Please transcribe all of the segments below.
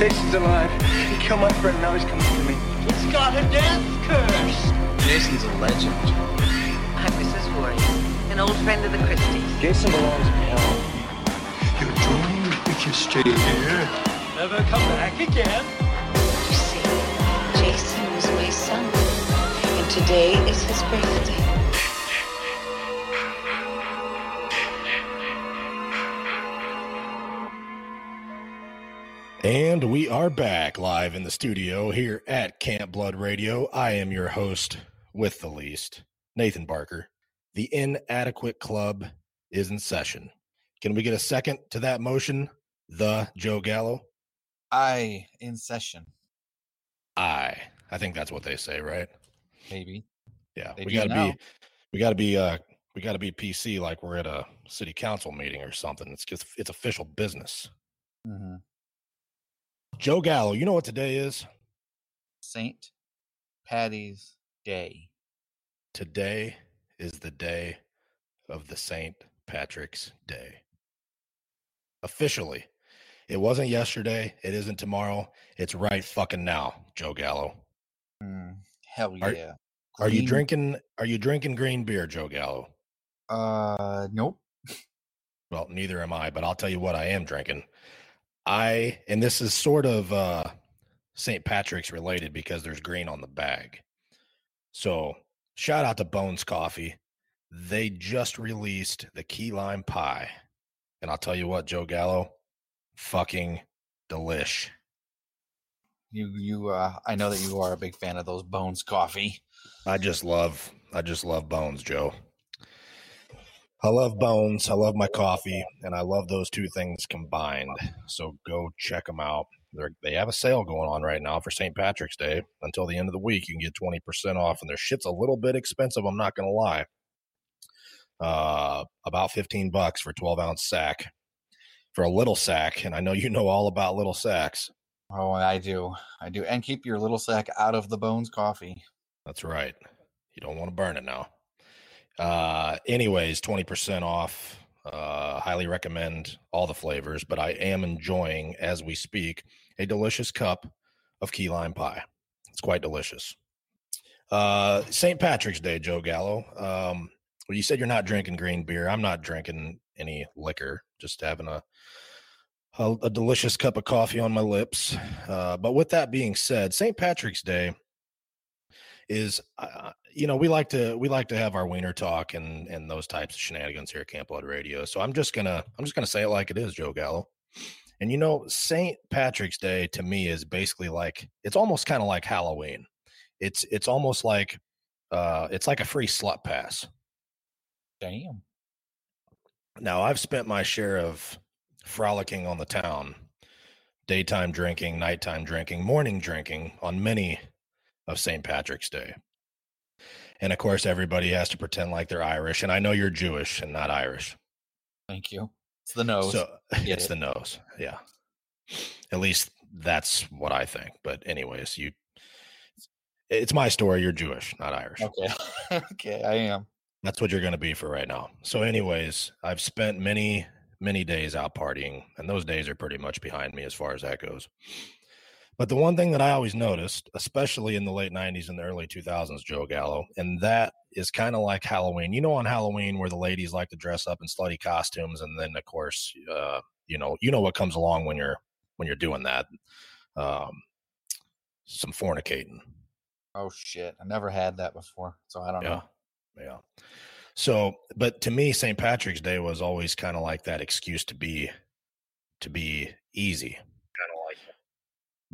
Jason's alive. He killed my friend, now he's coming for me. He's got a death curse. Jason's a legend. I'm Mrs. Voorhees, an old friend of the Christies. Jason belongs in hell. You're doomed if you stay here. Never come back again. You see, Jason was my son, and today is his birthday. And we are back live in the studio here at Camp Blood Radio. I am your host with the least, Nathan Barker. The Inadequate Club is in session. Can we get a second to that motion? The Joe Gallo? I in session. I. I think that's what they say, right? Maybe. Yeah. They we gotta now. be we gotta be uh we gotta be PC like we're at a city council meeting or something. It's just it's official business. hmm Joe Gallo, you know what today is? Saint Patty's Day. Today is the day of the St. Patrick's Day. Officially. It wasn't yesterday. It isn't tomorrow. It's right fucking now, Joe Gallo. Mm, hell Are- yeah. Are you drinking are you drinking green beer, Joe Gallo? Uh, nope. Well, neither am I, but I'll tell you what I am drinking. I and this is sort of uh St. Patrick's related because there's green on the bag. So, shout out to Bones Coffee. They just released the key lime pie. And I'll tell you what, Joe Gallo, fucking delish. You, you, uh, I know that you are a big fan of those Bones coffee. I just love I just love Bones, Joe. I love Bones. I love my coffee, and I love those two things combined. So go check them out. They're, they have a sale going on right now for St. Patrick's Day until the end of the week. You can get twenty percent off, and their shit's a little bit expensive. I'm not gonna lie. Uh, about fifteen bucks for twelve ounce sack for a little sack, and I know you know all about little sacks. Oh, I do. I do. And keep your little sack out of the Bones coffee. That's right. You don't want to burn it now. Uh, anyways, 20% off. Uh, highly recommend all the flavors, but I am enjoying, as we speak, a delicious cup of key lime pie. It's quite delicious. Uh, St. Patrick's Day, Joe Gallo. Um, well, you said you're not drinking green beer. I'm not drinking any liquor, just having a a, a delicious cup of coffee on my lips. Uh, but with that being said, St. Patrick's Day is uh, you know we like to we like to have our wiener talk and and those types of shenanigans here at Camp Blood Radio. So I'm just gonna I'm just gonna say it like it is, Joe Gallo. And you know, St. Patrick's Day to me is basically like it's almost kind of like Halloween. It's it's almost like uh it's like a free slut pass. Damn. Now I've spent my share of frolicking on the town, daytime drinking, nighttime drinking, morning drinking on many of St. Patrick's Day. And of course, everybody has to pretend like they're Irish. And I know you're Jewish and not Irish. Thank you. It's the nose. So it's it. the nose. Yeah. At least that's what I think. But, anyways, you, it's my story. You're Jewish, not Irish. okay. okay, I am. That's what you're going to be for right now. So, anyways, I've spent many, many days out partying, and those days are pretty much behind me as far as that goes. But the one thing that I always noticed, especially in the late 90s and the early 2000s, Joe Gallo, and that is kind of like Halloween. You know, on Halloween where the ladies like to dress up in slutty costumes, and then of course, uh, you know, you know what comes along when you're when you're doing that. Um, some fornicating. Oh shit. I never had that before. So I don't Yeah. know. Yeah. So, but to me, St. Patrick's Day was always kind of like that excuse to be to be easy.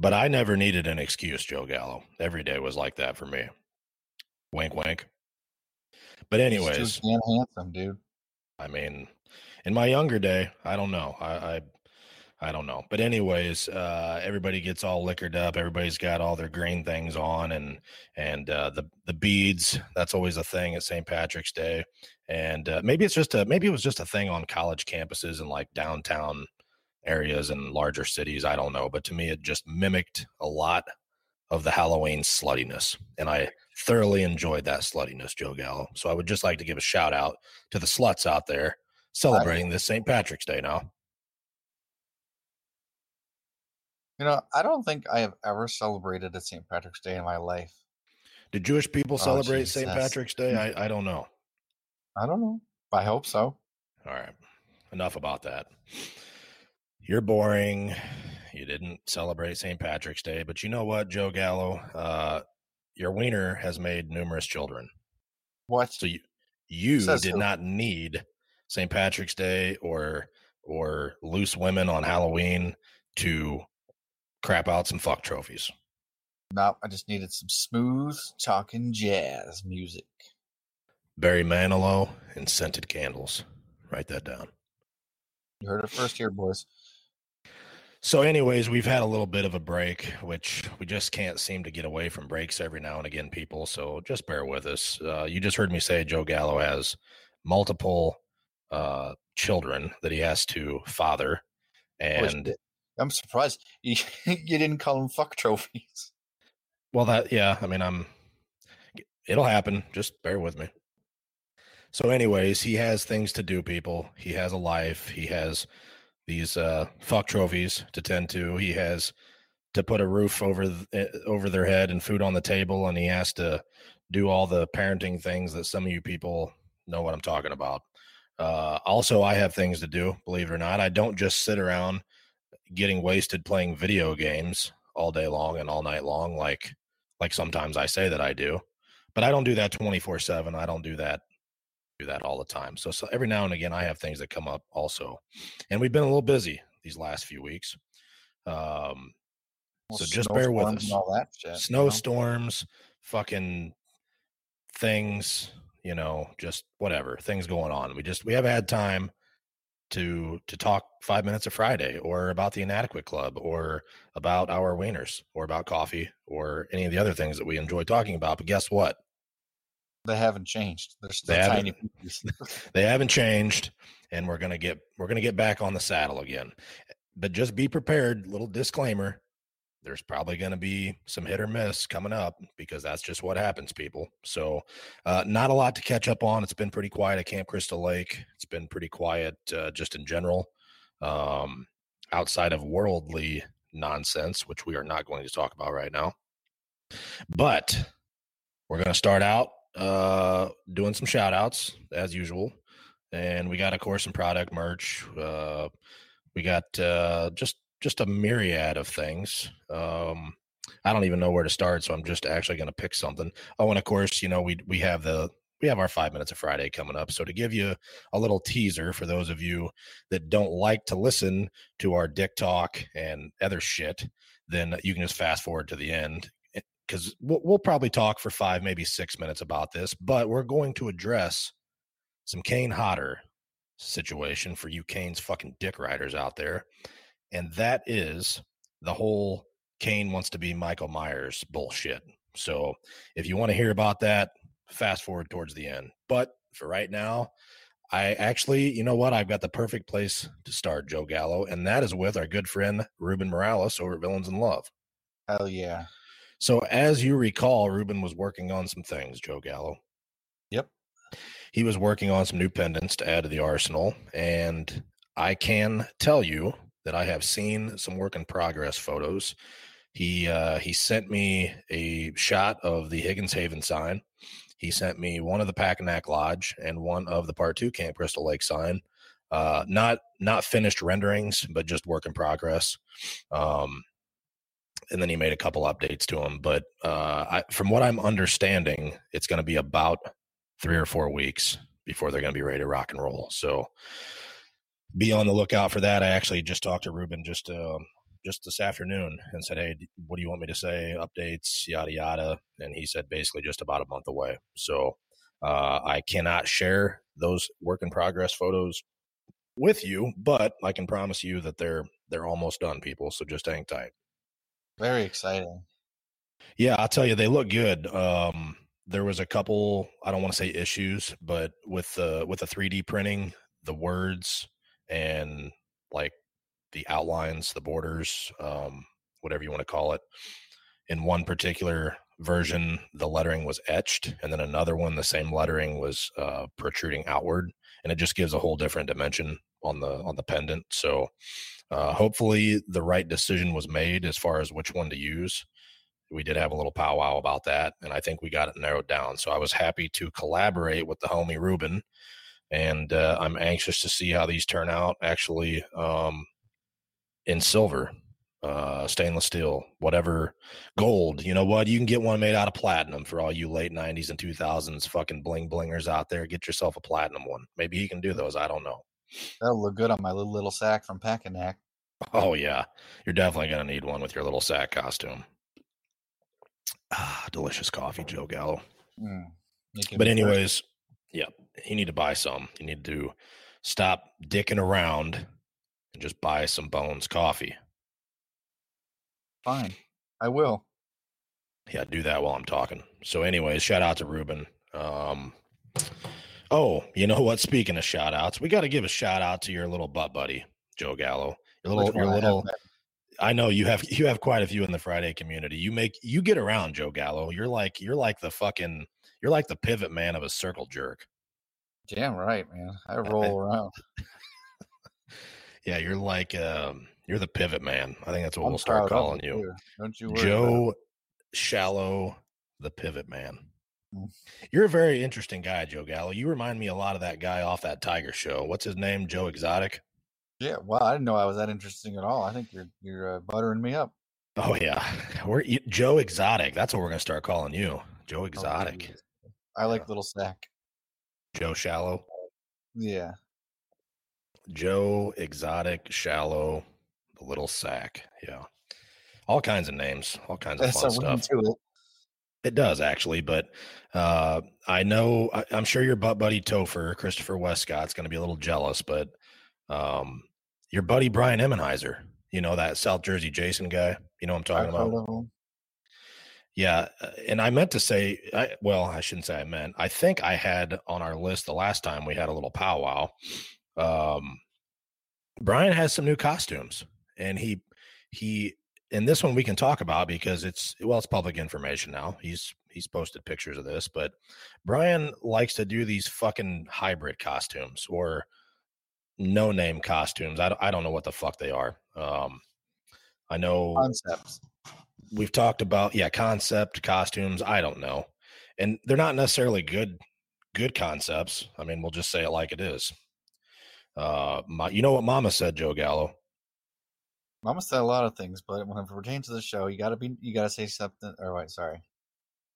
Kind of like But I never needed an excuse, Joe Gallo. Every day was like that for me. Wink wink. But anyways, damn handsome, dude. I mean, in my younger day, I don't know. I, I I don't know. But anyways, uh, everybody gets all liquored up. Everybody's got all their green things on, and and uh, the the beads. That's always a thing at St. Patrick's Day. And uh, maybe it's just a maybe it was just a thing on college campuses and like downtown areas and larger cities. I don't know. But to me, it just mimicked a lot of the Halloween sluttiness, and I thoroughly enjoyed that sluttiness, Joe Gallo. So I would just like to give a shout out to the sluts out there celebrating this St. Patrick's Day now. You know, I don't think I have ever celebrated a St. Patrick's Day in my life. Do Jewish people oh, celebrate St. Patrick's Day? I, I don't know. I don't know. I hope so. All right. Enough about that. You're boring. You didn't celebrate St. Patrick's Day, but you know what, Joe Gallo? Uh, your wiener has made numerous children. What? So you you Says did who? not need St. Patrick's Day or or loose women on Halloween to crap out some fuck trophies. No, I just needed some smooth talking jazz music. Barry Manilow and scented candles. Write that down. You heard it first here, boys. So, anyways, we've had a little bit of a break, which we just can't seem to get away from breaks every now and again, people. So just bear with us. Uh, you just heard me say Joe Gallo has multiple uh, children that he has to father, and I'm surprised you, you didn't call them fuck trophies. well, that yeah, I mean, I'm. It'll happen. Just bear with me. So, anyways, he has things to do. People, he has a life. He has these uh, fuck trophies to tend to. He has to put a roof over th- eh, over their head and food on the table, and he has to do all the parenting things that some of you people know what I'm talking about. Uh, also, I have things to do. Believe it or not, I don't just sit around getting wasted playing video games all day long and all night long, like like sometimes I say that I do. But I don't do that 24 seven. I don't do that do that all the time. So, so every now and again, I have things that come up also, and we've been a little busy these last few weeks. Um, Well, So just bear with us. All that shit. you know? snowstorms, fucking things, you know, just whatever things going on. We just we haven't had time to to talk five minutes of Friday or about the inadequate club or about our wieners or about coffee or any of the other things that we enjoy talking about. But guess what? They haven't changed. They're still They tiny haven't. They haven't changed, and we're gonna get we're gonna get back on the saddle again. But just be prepared. Little disclaimer: there's probably going to be some hit or miss coming up because that's just what happens, people. So, uh, not a lot to catch up on. It's been pretty quiet at Camp Crystal Lake. It's been pretty quiet uh, just in general, um, outside of worldly nonsense, which we are not going to talk about right now. But we're going to start out uh, doing some shout outs as usual. And we got, of course, some product merch. Uh, we got uh, just just a myriad of things. Um, I don't even know where to start, so I'm just actually going to pick something. Oh, and of course, you know we we have the we have our five minutes of Friday coming up. So to give you a little teaser for those of you that don't like to listen to our dick talk and other shit, then you can just fast forward to the end because we'll, we'll probably talk for five, maybe six minutes about this. But we're going to address some Kane Hodder situation for you Kane's fucking dick riders out there and that is the whole Kane wants to be Michael Myers bullshit. So if you want to hear about that, fast forward towards the end. But for right now, I actually, you know what? I've got the perfect place to start, Joe Gallo, and that is with our good friend Ruben Morales over Villains in Love. Hell yeah. So as you recall, Ruben was working on some things, Joe Gallo. Yep. He was working on some new pendants to add to the arsenal, and I can tell you that I have seen some work in progress photos. He uh, he sent me a shot of the Higgins Haven sign. He sent me one of the Packanack Lodge and one of the Part Two Camp Crystal Lake sign. Uh, not not finished renderings, but just work in progress. Um, and then he made a couple updates to them. But uh, I, from what I'm understanding, it's going to be about three or four weeks before they're going to be ready to rock and roll. So be on the lookout for that. I actually just talked to Ruben just um, just this afternoon and said, "Hey, what do you want me to say? Updates, yada yada." And he said basically just about a month away. So uh, I cannot share those work in progress photos with you, but I can promise you that they're they're almost done, people. So just hang tight. Very exciting. Yeah, I'll tell you, they look good. Um, there was a couple, I don't want to say issues, but with the with the 3D printing, the words and like the outlines, the borders, um, whatever you want to call it. In one particular version, the lettering was etched, and then another one, the same lettering was uh, protruding outward, and it just gives a whole different dimension on the on the pendant. So Uh, hopefully, the right decision was made as far as which one to use. We did have a little powwow about that, and I think we got it narrowed down. So I was happy to collaborate with the homie Ruben, and uh, I'm anxious to see how these turn out. Actually, um, in silver, uh, stainless steel, whatever, gold. You know what? You can get one made out of platinum for all you late '90s and 2000s fucking bling blingers out there. Get yourself a platinum one. Maybe he can do those. I don't know. That'll look good on my little, little sack from Packanack. Oh yeah, you're definitely gonna need one with your little sack costume. Ah, delicious coffee, Joe Gallo. Mm, But anyways, yeah, you need to buy some. You need to stop dicking around and just buy some Bones coffee. fine, I will. Yeah, do that while I'm talking. So, anyways, shout out to Ruben. Um, oh, you know what? Speaking of shout outs, we got to give a shout out to your little butt buddy, Joe Gallo. Your little, your I little. I know you have you have quite a few in the Friday community. You make you get around, Joe Gallo. You're like you're like the fucking you're like the pivot man of a circle jerk. Damn right, man. I roll around. Yeah, you're like um you're the pivot man. I think that's what I'm we'll start calling you. too. Don't you Joe Shallow, the pivot man. Mm. You're a very interesting guy, Joe Gallo. You remind me a lot of that guy off that Tiger show. What's his name? Joe Exotic. Yeah, well, I didn't know I was that interesting at all. I think you're you're uh, buttering me up. Oh yeah, we're you- Joe Exotic. That's what we're gonna start calling you, Joe Oh, Exotic. Jesus. I like little sack. Joe Shallow, Yeah. Joe Exotic, Shallow, the Little Sack. Yeah, all kinds of names, all kinds of That's fun a ring stuff. It. Does actually, but uh, I know I, I'm sure your butt buddy Topher, Christopher Westcott's going to be a little jealous, but um, your buddy Brian Emmenheiser, you know that South Jersey Jason guy, you know what I'm talking about? Yeah, uh, and I meant to say, I, well, I shouldn't say I meant. I think I had on our list the last time we had a little powwow. Um, Brian has some new costumes, and he he and this one we can talk about because it's well, it's public information now. He's he's posted pictures of this, but Brian likes to do these fucking hybrid costumes or no name costumes. I don't, I don't know what the fuck they are. Um, I know Concepts. we've talked about yeah concept costumes i don't know and they're not necessarily good good concepts i mean we'll just say it like it is uh my, you know what mama said joe gallo Mama said a lot of things, but when it pertains to the show, you gotta be you gotta say something or wait, sorry.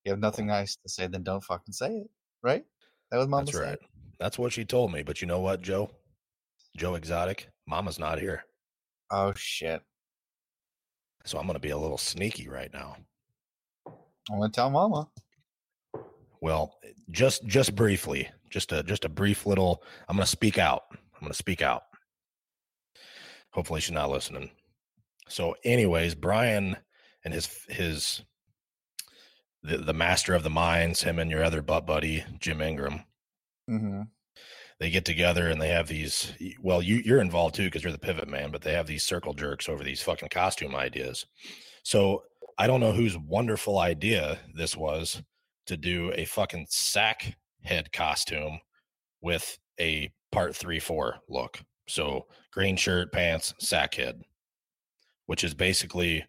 You have nothing nice to say, then don't fucking say it. Right? That was Mama that's said. right that's what she told me but you know what joe joe exotic mama's not here Oh shit. so i'm gonna be a little sneaky right now I'm gonna tell Mama. well eh, just just briefly just a just a brief little i'm gonna speak out i'm gonna speak out hopefully she's not listening so anyways brian and his his the, the master of the mines him and your other butt buddy jim ingram Mm-hmm. they get together and they have these well you you're involved too because you're the pivot man but they have these circle jerks over these fucking costume ideas. So i don't know whose wonderful idea this was to do a fucking sack head costume with a part three four look. So green shirt pants sack head which is basically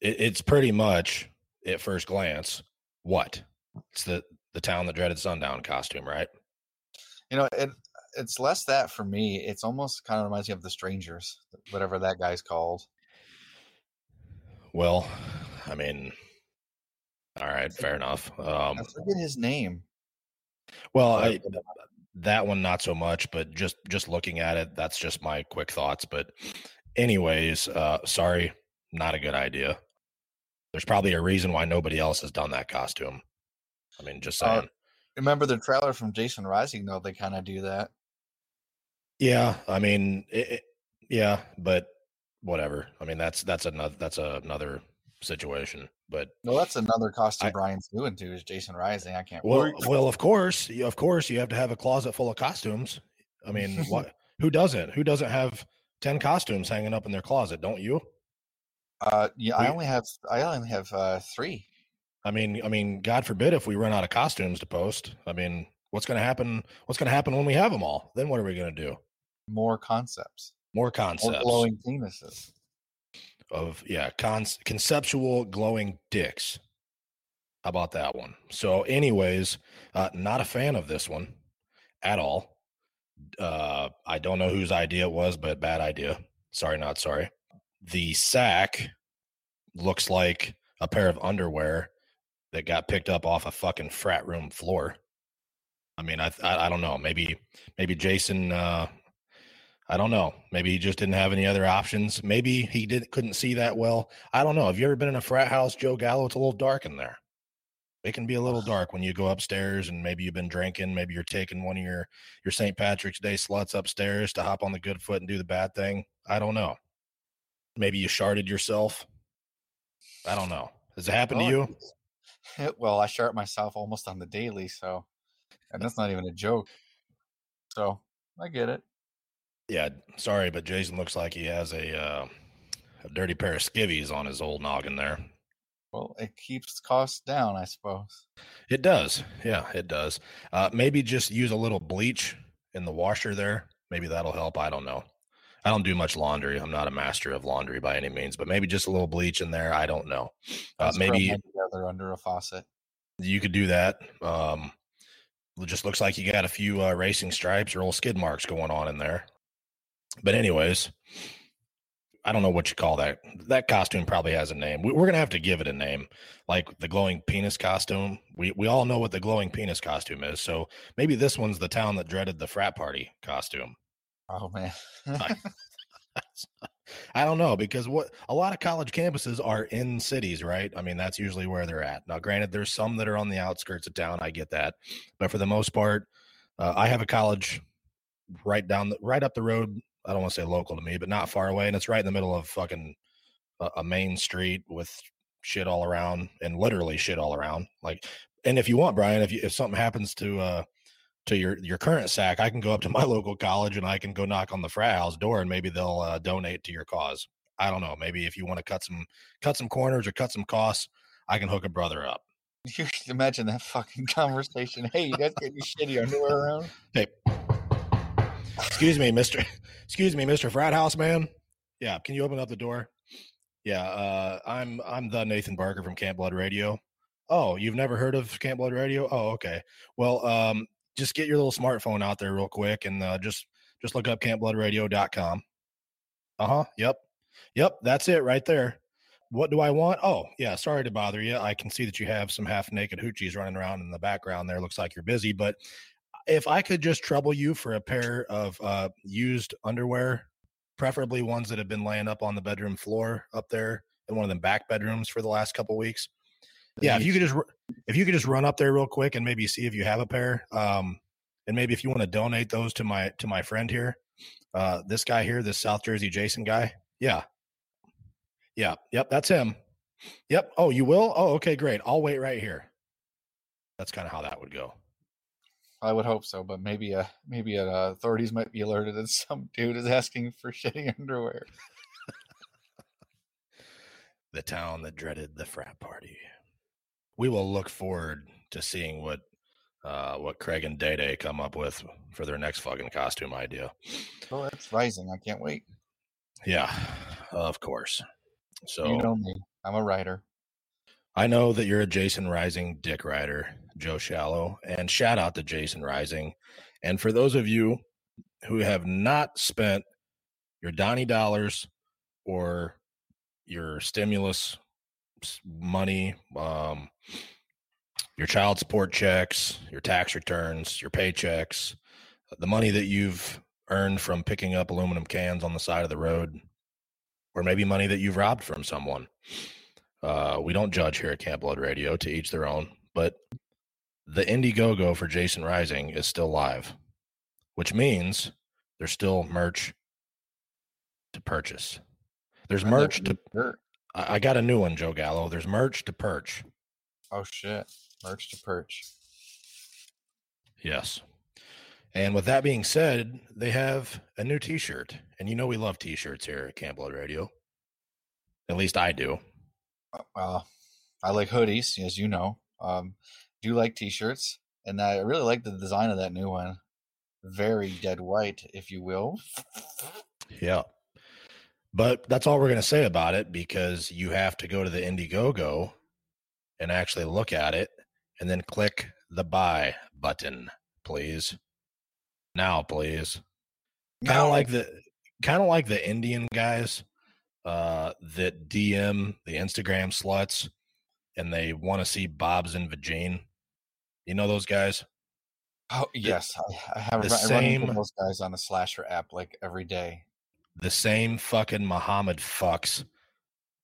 it, it's pretty much at first glance what it's the the town that dreaded sundown costume right You know, it it's less that for me. It's almost kind of reminds me of the strangers, whatever that guy's called. Well, I mean, all right, fair enough. Um, I forget his name. well, I, that one not so much, but just just looking at it, that's just my quick thoughts. But, anyways, uh, sorry, not a good idea. There's probably a reason why nobody else has done that costume. I mean, just Uh, saying. Remember the trailer from Jason Rising though? They kind of do that. yeah, I mean, it, it- yeah, but whatever. I mean, that's that's another that's another situation. But No, that's another costume I- Brian's doing too. Is Jason Rising? I can't. Well, wait. well, of course, you- of course, you have to have a closet full of costumes. I mean, what? Who doesn't? Who doesn't have ten costumes hanging up in their closet? Don't you? Uh, yeah, I only have I only have uh three. I mean, I mean, God forbid if we run out of costumes to post. I mean, what's going to happen? What's going to happen when we have them all? Then what are we going to do? More concepts. More Or concepts glowing penises. of yeah, con- conceptual glowing dicks. How about that one? So, anyways, uh, not a fan of this one at all. Uh, I don't know whose idea it was, but bad idea. Sorry, not sorry. The sack looks like a pair of underwear that got picked up off a fucking frat room floor. I mean, I I, I don't know. Maybe maybe Jason. Uh, I don't know. Maybe he just didn't have any other options. Maybe he didn't couldn't see that well. I don't know. Have you ever been in a frat house, Joe Gallo? It's a little dark in there. It can be a little dark when you go upstairs and maybe you've been drinking. Maybe you're taking one of your your St. Patrick's Day sluts upstairs to hop on the good foot and do the bad thing. I don't know. Maybe you sharded yourself. I don't know. Has it happened to you? well, I shart myself almost on the daily, so and that's not even a joke. So I get it. Yeah, sorry, but Jason looks like he has a uh, a dirty pair of skivvies on his old noggin there. Well, it keeps costs down, I suppose. It does. Yeah, it does. Uh, maybe just use a little bleach in the washer there. Maybe that'll help. I don't know. I don't do much laundry. I'm not a master of laundry by any means, but maybe just a little bleach in there. I don't know. Uh, maybe together under a faucet. you could do that. Um, it just looks like you got a few uh, racing stripes or little skid marks going on in there. But anyways, I don't know what you call that. That costume probably has a name. We, we're gonna have to give it a name, like the glowing penis costume. We we all know what the glowing penis costume is. So maybe this one's the town that dreaded the frat party costume. Oh man. I don't know because what a lot of college campuses are in cities, right? I mean, that's usually where they're at. Now, granted, there's some that are on the outskirts of town. I get that, but for the most part, uh, I have a college right down, the, right up the road. I don't want to say local to me, but not far away, and it's right in the middle of fucking a, a main street with shit all around and literally shit all around. Like, and if you want, Brian, if you, if something happens to uh to your your current sack, I can go up to my local college and I can go knock on the frat house door and maybe they'll uh, donate to your cause. I don't know. Maybe if you want to cut some cut some corners or cut some costs, I can hook a brother up. You can imagine that fucking conversation. Hey, you guys get your shitty underwear around? Hey, excuse me, Mister. Excuse me, Mister Frat House man. Yeah, can you open up the door? Yeah, uh, I'm I'm the Nathan Barker from Camp Blood Radio. Oh, you've never heard of Camp Blood Radio? Oh, okay. Well, um, just get your little smartphone out there real quick and uh, just just look up campbloodradio.com. Uh huh. Yep. Yep. That's it right there. What do I want? Oh, yeah. Sorry to bother you. I can see that you have some half naked hoochies running around in the background there. Looks like you're busy, but if I could just trouble you for a pair of uh, used underwear, preferably ones that have been laying up on the bedroom floor up there in one of them back bedrooms for the last couple weeks. Yeah, if you could just if you could just run up there real quick and maybe see if you have a pair, um, and maybe if you want to donate those to my to my friend here, uh, this guy here, this South Jersey Jason guy. Yeah, yeah, yep, that's him. Yep. Oh, you will? Oh, okay, great. I'll wait right here. That's kind of how that would go. I would hope so, but maybe uh maybe uh, authorities might be alerted that some dude is asking for shitty underwear. The town that dreaded the frat party. We will look forward to seeing what uh, what Craig and Day Day come up with for their next fucking costume idea. Oh, that's rising. I can't wait. Yeah, of course. So You know me. I'm a writer. I know that you're a Jason Rising dick rider, Joe Shallow, and shout out to Jason Rising. And for those of you who have not spent your Donnie dollars or your stimulus money, um, your child support checks, your tax returns, your paychecks, the money that you've earned from picking up aluminum cans on the side of the road, or maybe money that you've robbed from someone. Uh, we don't judge here at Camp Blood Radio to each their own, but the Indiegogo for Jason Rising is still live, which means there's still merch to purchase. There's merch to. I got a new one, Joe Gallo. There's merch to perch. Oh shit. Merch to perch. Yes. And with that being said, they have a new T-shirt, and you know we love T-shirts here at Camp Blood Radio. At least I do. Uh, Well, I like hoodies, as you know. Um, do like t-shirts, and I really like the design of that new one. Very dead white, if you will. Yeah. But that's all we're going to say about it because you have to go to the Indiegogo and actually look at it and then click the buy button, please. Now, please. Kind of like the kind of like the Indian guys uh that DM the Instagram sluts and they want to see Bob's and Vagine. You know those guys? Oh yes, I, I have. the I run same- those guys on the slasher app like every day. the same fucking Muhammad fucks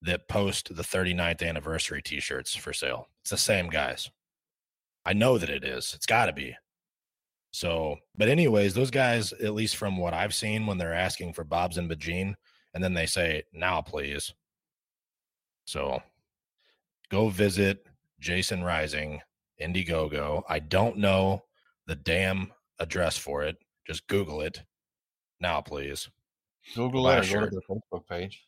that post the 39th anniversary t-shirts for sale. It's the same guys. I know that it is. It's got to be. So, but anyways, those guys, at least from what I've seen, when they're asking for Bob's and Bajine, and then they say, "Now, please." So, go visit Jason Rising Indiegogo. I don't know the damn address for it. Just Google it. Now, please. Google Buy it or go to their Facebook page.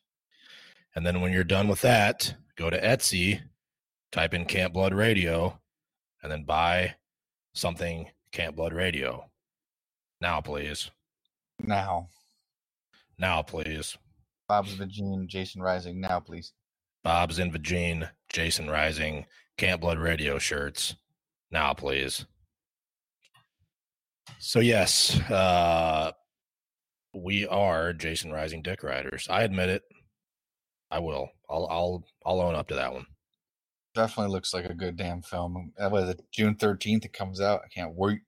And then when you're done with that, go to Etsy, type in Camp Blood Radio, and then buy something Camp Blood Radio. Now, please. Now, Now, please. Bob's the Gene, Jason Rising. Now, please. Bob's in Vagine, Jason Rising, Camp Blood Radio shirts. Now, please. So, yes, uh, we are Jason Rising Dick Riders. I admit it. I will. I'll, I'll, I'll own up to that one. Definitely looks like a good damn film. That was it, June thirteenth. It comes out. I can't wait.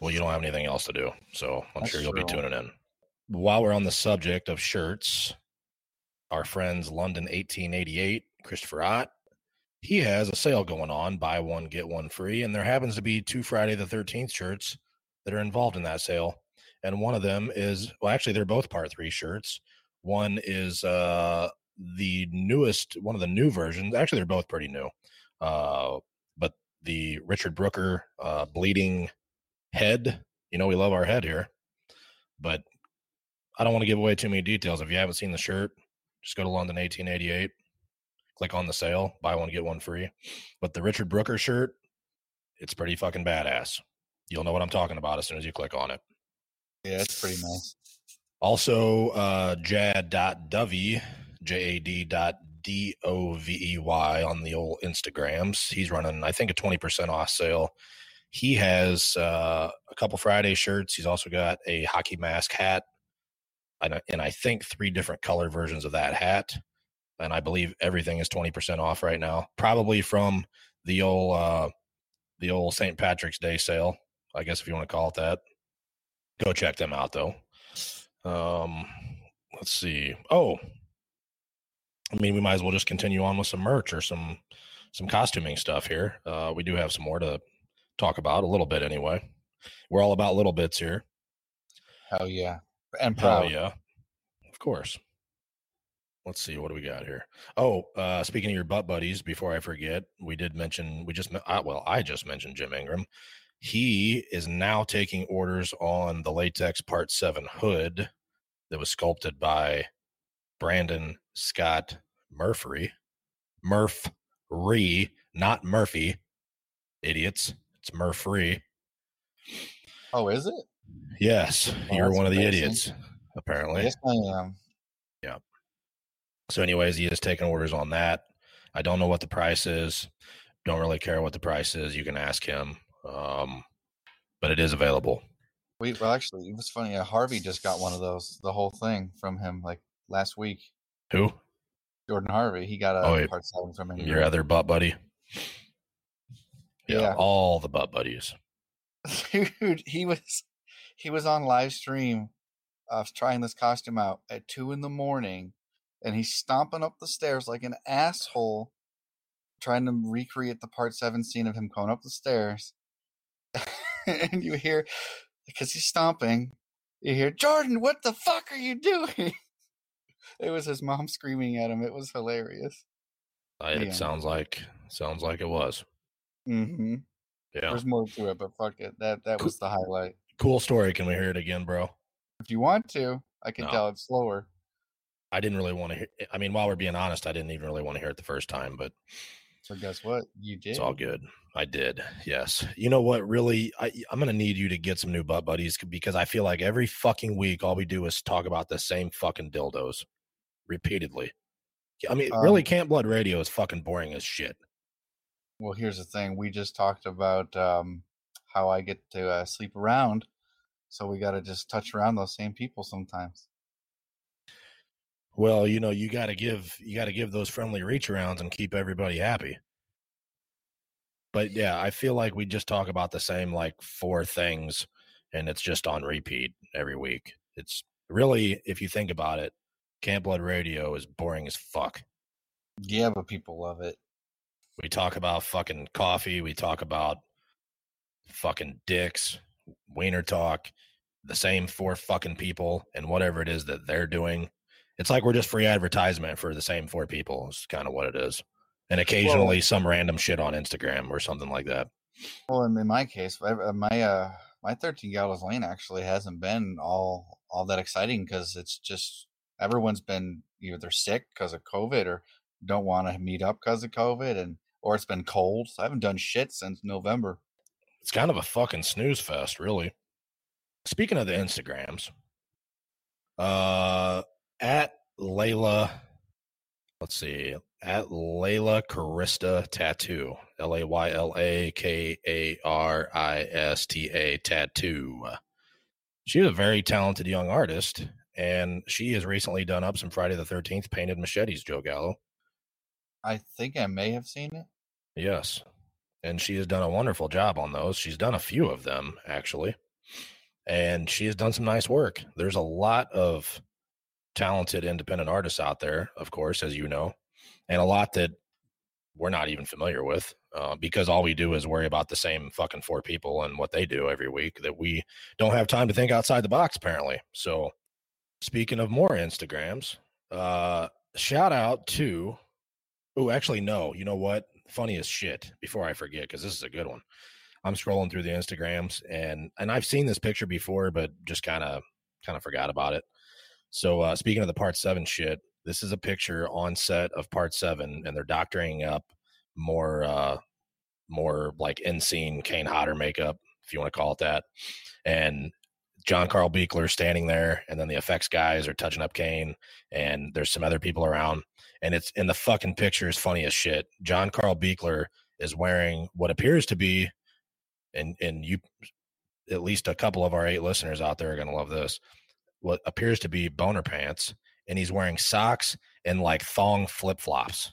Well, you don't have anything else to do, so I'm That's sure you'll be tuning in. While we're on the subject of shirts, our friends London 1888, Christopher Ott, he has a sale going on, buy one get one free, and there happens to be two Friday the 13th shirts that are involved in that sale. And one of them is well, actually, they're both part three shirts. One is uh the newest, one of the new versions. Actually, they're both pretty new. Uh, but the Richard Brooker uh, bleeding head. You know, we love our head here, but I don't want to give away too many details. If you haven't seen the shirt, just go to London 1888, click on the sale, buy one, get one free. But the Richard Brooker shirt, it's pretty fucking badass. You'll know what I'm talking about as soon as you click on it. Yeah, it's pretty nice. Also, uh, jad.dovey, J A D dot D O V E Y on the old Instagrams. He's running, I think, a 20% off sale. He has uh, a couple Friday shirts. He's also got a hockey mask hat, and, I- and I think three different color versions of that hat. And I believe everything is 20% off right now, probably from the old, uh, the old St. Patrick's Day sale, I guess if you want to call it that. Go check them out though. Um, let's see. Oh, I mean, we might as well just continue on with some merch or some some costuming stuff here. Uh, we do have some more to talk about a little bit anyway. We're all about little bits here. Hell yeah, and proud. yeah, of course. Let's see what do we got here. Oh, uh, speaking of your butt buddies, before I forget, we did mention we just uh, well, I just mentioned Jim Ingram. He is now taking orders on the latex Part Seven hood that was sculpted by Brandon Scott Murphy. Murphy, not Murphy. Idiots. It's Murphy. Oh, is it? Yes, Oh, you're one of the amazing. idiots, apparently. Yes, I am. Yeah. So, anyways, he is taking orders on that. I don't know what the price is. Don't really care what the price is. You can ask him. Um, but it is available. We well, actually, it was funny. Uh, Harvey just got one of those, the whole thing from him, like last week. Who? Jordan Harvey, he got a Oh, part seven from him. Your other butt buddy? Yeah, Yeah. all the butt buddies. dude he was he was on live stream of trying this costume out at two in the morning and he's stomping up the stairs like an asshole trying to recreate the part seven scene of him going up the stairs. And you hear because he's stomping you hear jordan what the fuck are you doing? It was his mom screaming at him. It was hilarious. It Yeah. sounds like sounds like it was. Mm-hmm. Yeah, there's more to it but fuck it. That that was the highlight cool story. Can we hear it again, bro? if you want to i can No. tell it's slower I didn't really want to hear. I mean, while we're being honest, I didn't even really want to hear it the first time, but So guess what? You did. It's all good. I did. Yes. You know what? Really, I, I'm going to need you to get some new butt buddies because I feel like every fucking week, all we do is talk about the same fucking dildos repeatedly. I mean, really, Um, Camp Blood Radio is fucking boring as shit. Well, here's the thing. We just talked about um, how I get to uh, sleep around, so we got to just touch around those same people sometimes. Well, you know, you got to give you got to give those friendly reach arounds and keep everybody happy. But yeah, I feel like we just talk about the same like four things and it's just on repeat every week. It's really if you think about it, Camp Blood Radio is boring as fuck. Yeah, but people love it. We talk about fucking coffee, we talk about fucking dicks, wiener talk, the same four fucking people and whatever it is that they're doing. It's like we're just free advertisement for the same four people. It's kind of what it is. And occasionally some random shit on Instagram or something like that. Well, in my case, uh, my uh, my 13 Gallows Lane actually hasn't been all all that exciting because it's just everyone's been either sick because of COVID or don't want to meet up because of COVID, and or it's been cold. So I haven't done shit since November. It's kind of a fucking snooze fest, really. Speaking of the Instagrams, uh, at Layla, let's see, at Layla Karista Tattoo, L A Y L A K A R I S T A Tattoo. She's a very talented young artist, and she has recently done up some Friday the 13th painted machetes, Joe Gallo. I think I may have seen it. Yes. And she has done a wonderful job on those. She's done a few of them, actually. And she has done some nice work. There's a lot of talented independent artists out there, of course, as you know, and a lot that we're not even familiar with uh, because all we do is worry about the same fucking four people and what they do every week that we don't have time to think outside the box, apparently. So, speaking of more Instagrams, uh, shout out to Oh, actually, no. You know what? Funny as shit. Before I forget, because this is a good one. I'm scrolling through the Instagrams and and I've seen this picture before, but just kind of kind of forgot about it. So uh, speaking of the part seven shit, this is a picture on set of part seven, and they're doctoring up more uh more like in scene Kane Hodder makeup, if you want to call it that. And John Carl Buechler standing there, and then the effects guys are touching up Kane, and there's some other people around and it's in the fucking picture is funny as shit. John Carl Buechler is wearing what appears to be, and and you, at least a couple of our eight listeners out there are gonna love this. What appears to be boner pants, and he's wearing socks and like thong flip flops,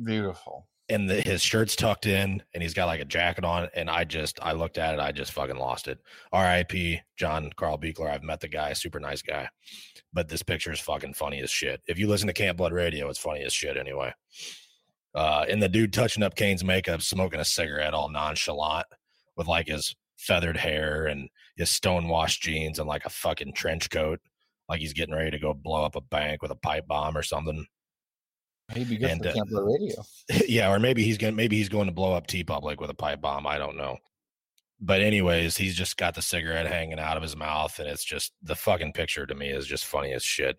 Beautiful. and the, his shirt's tucked in, and he's got like a jacket on. And I just, I looked at it, I just fucking lost it. R.I.P. John Carl Buechler. I've met the guy, super nice guy but this picture is fucking funny as shit. If you listen to Camp Blood Radio, it's funny as shit anyway. Uh, and the dude touching up Kane's makeup, smoking a cigarette, all nonchalant, with like his feathered hair and his stonewashed jeans and like a fucking trench coat, like he's getting ready to go blow up a bank with a pipe bomb or something. He'd be good And, for uh, Camp Blood Radio. yeah, or maybe he's going maybe he's going to blow up T Public with a pipe bomb. I don't know. But anyways, he's just got the cigarette hanging out of his mouth, and it's just the fucking picture to me is just funny as shit.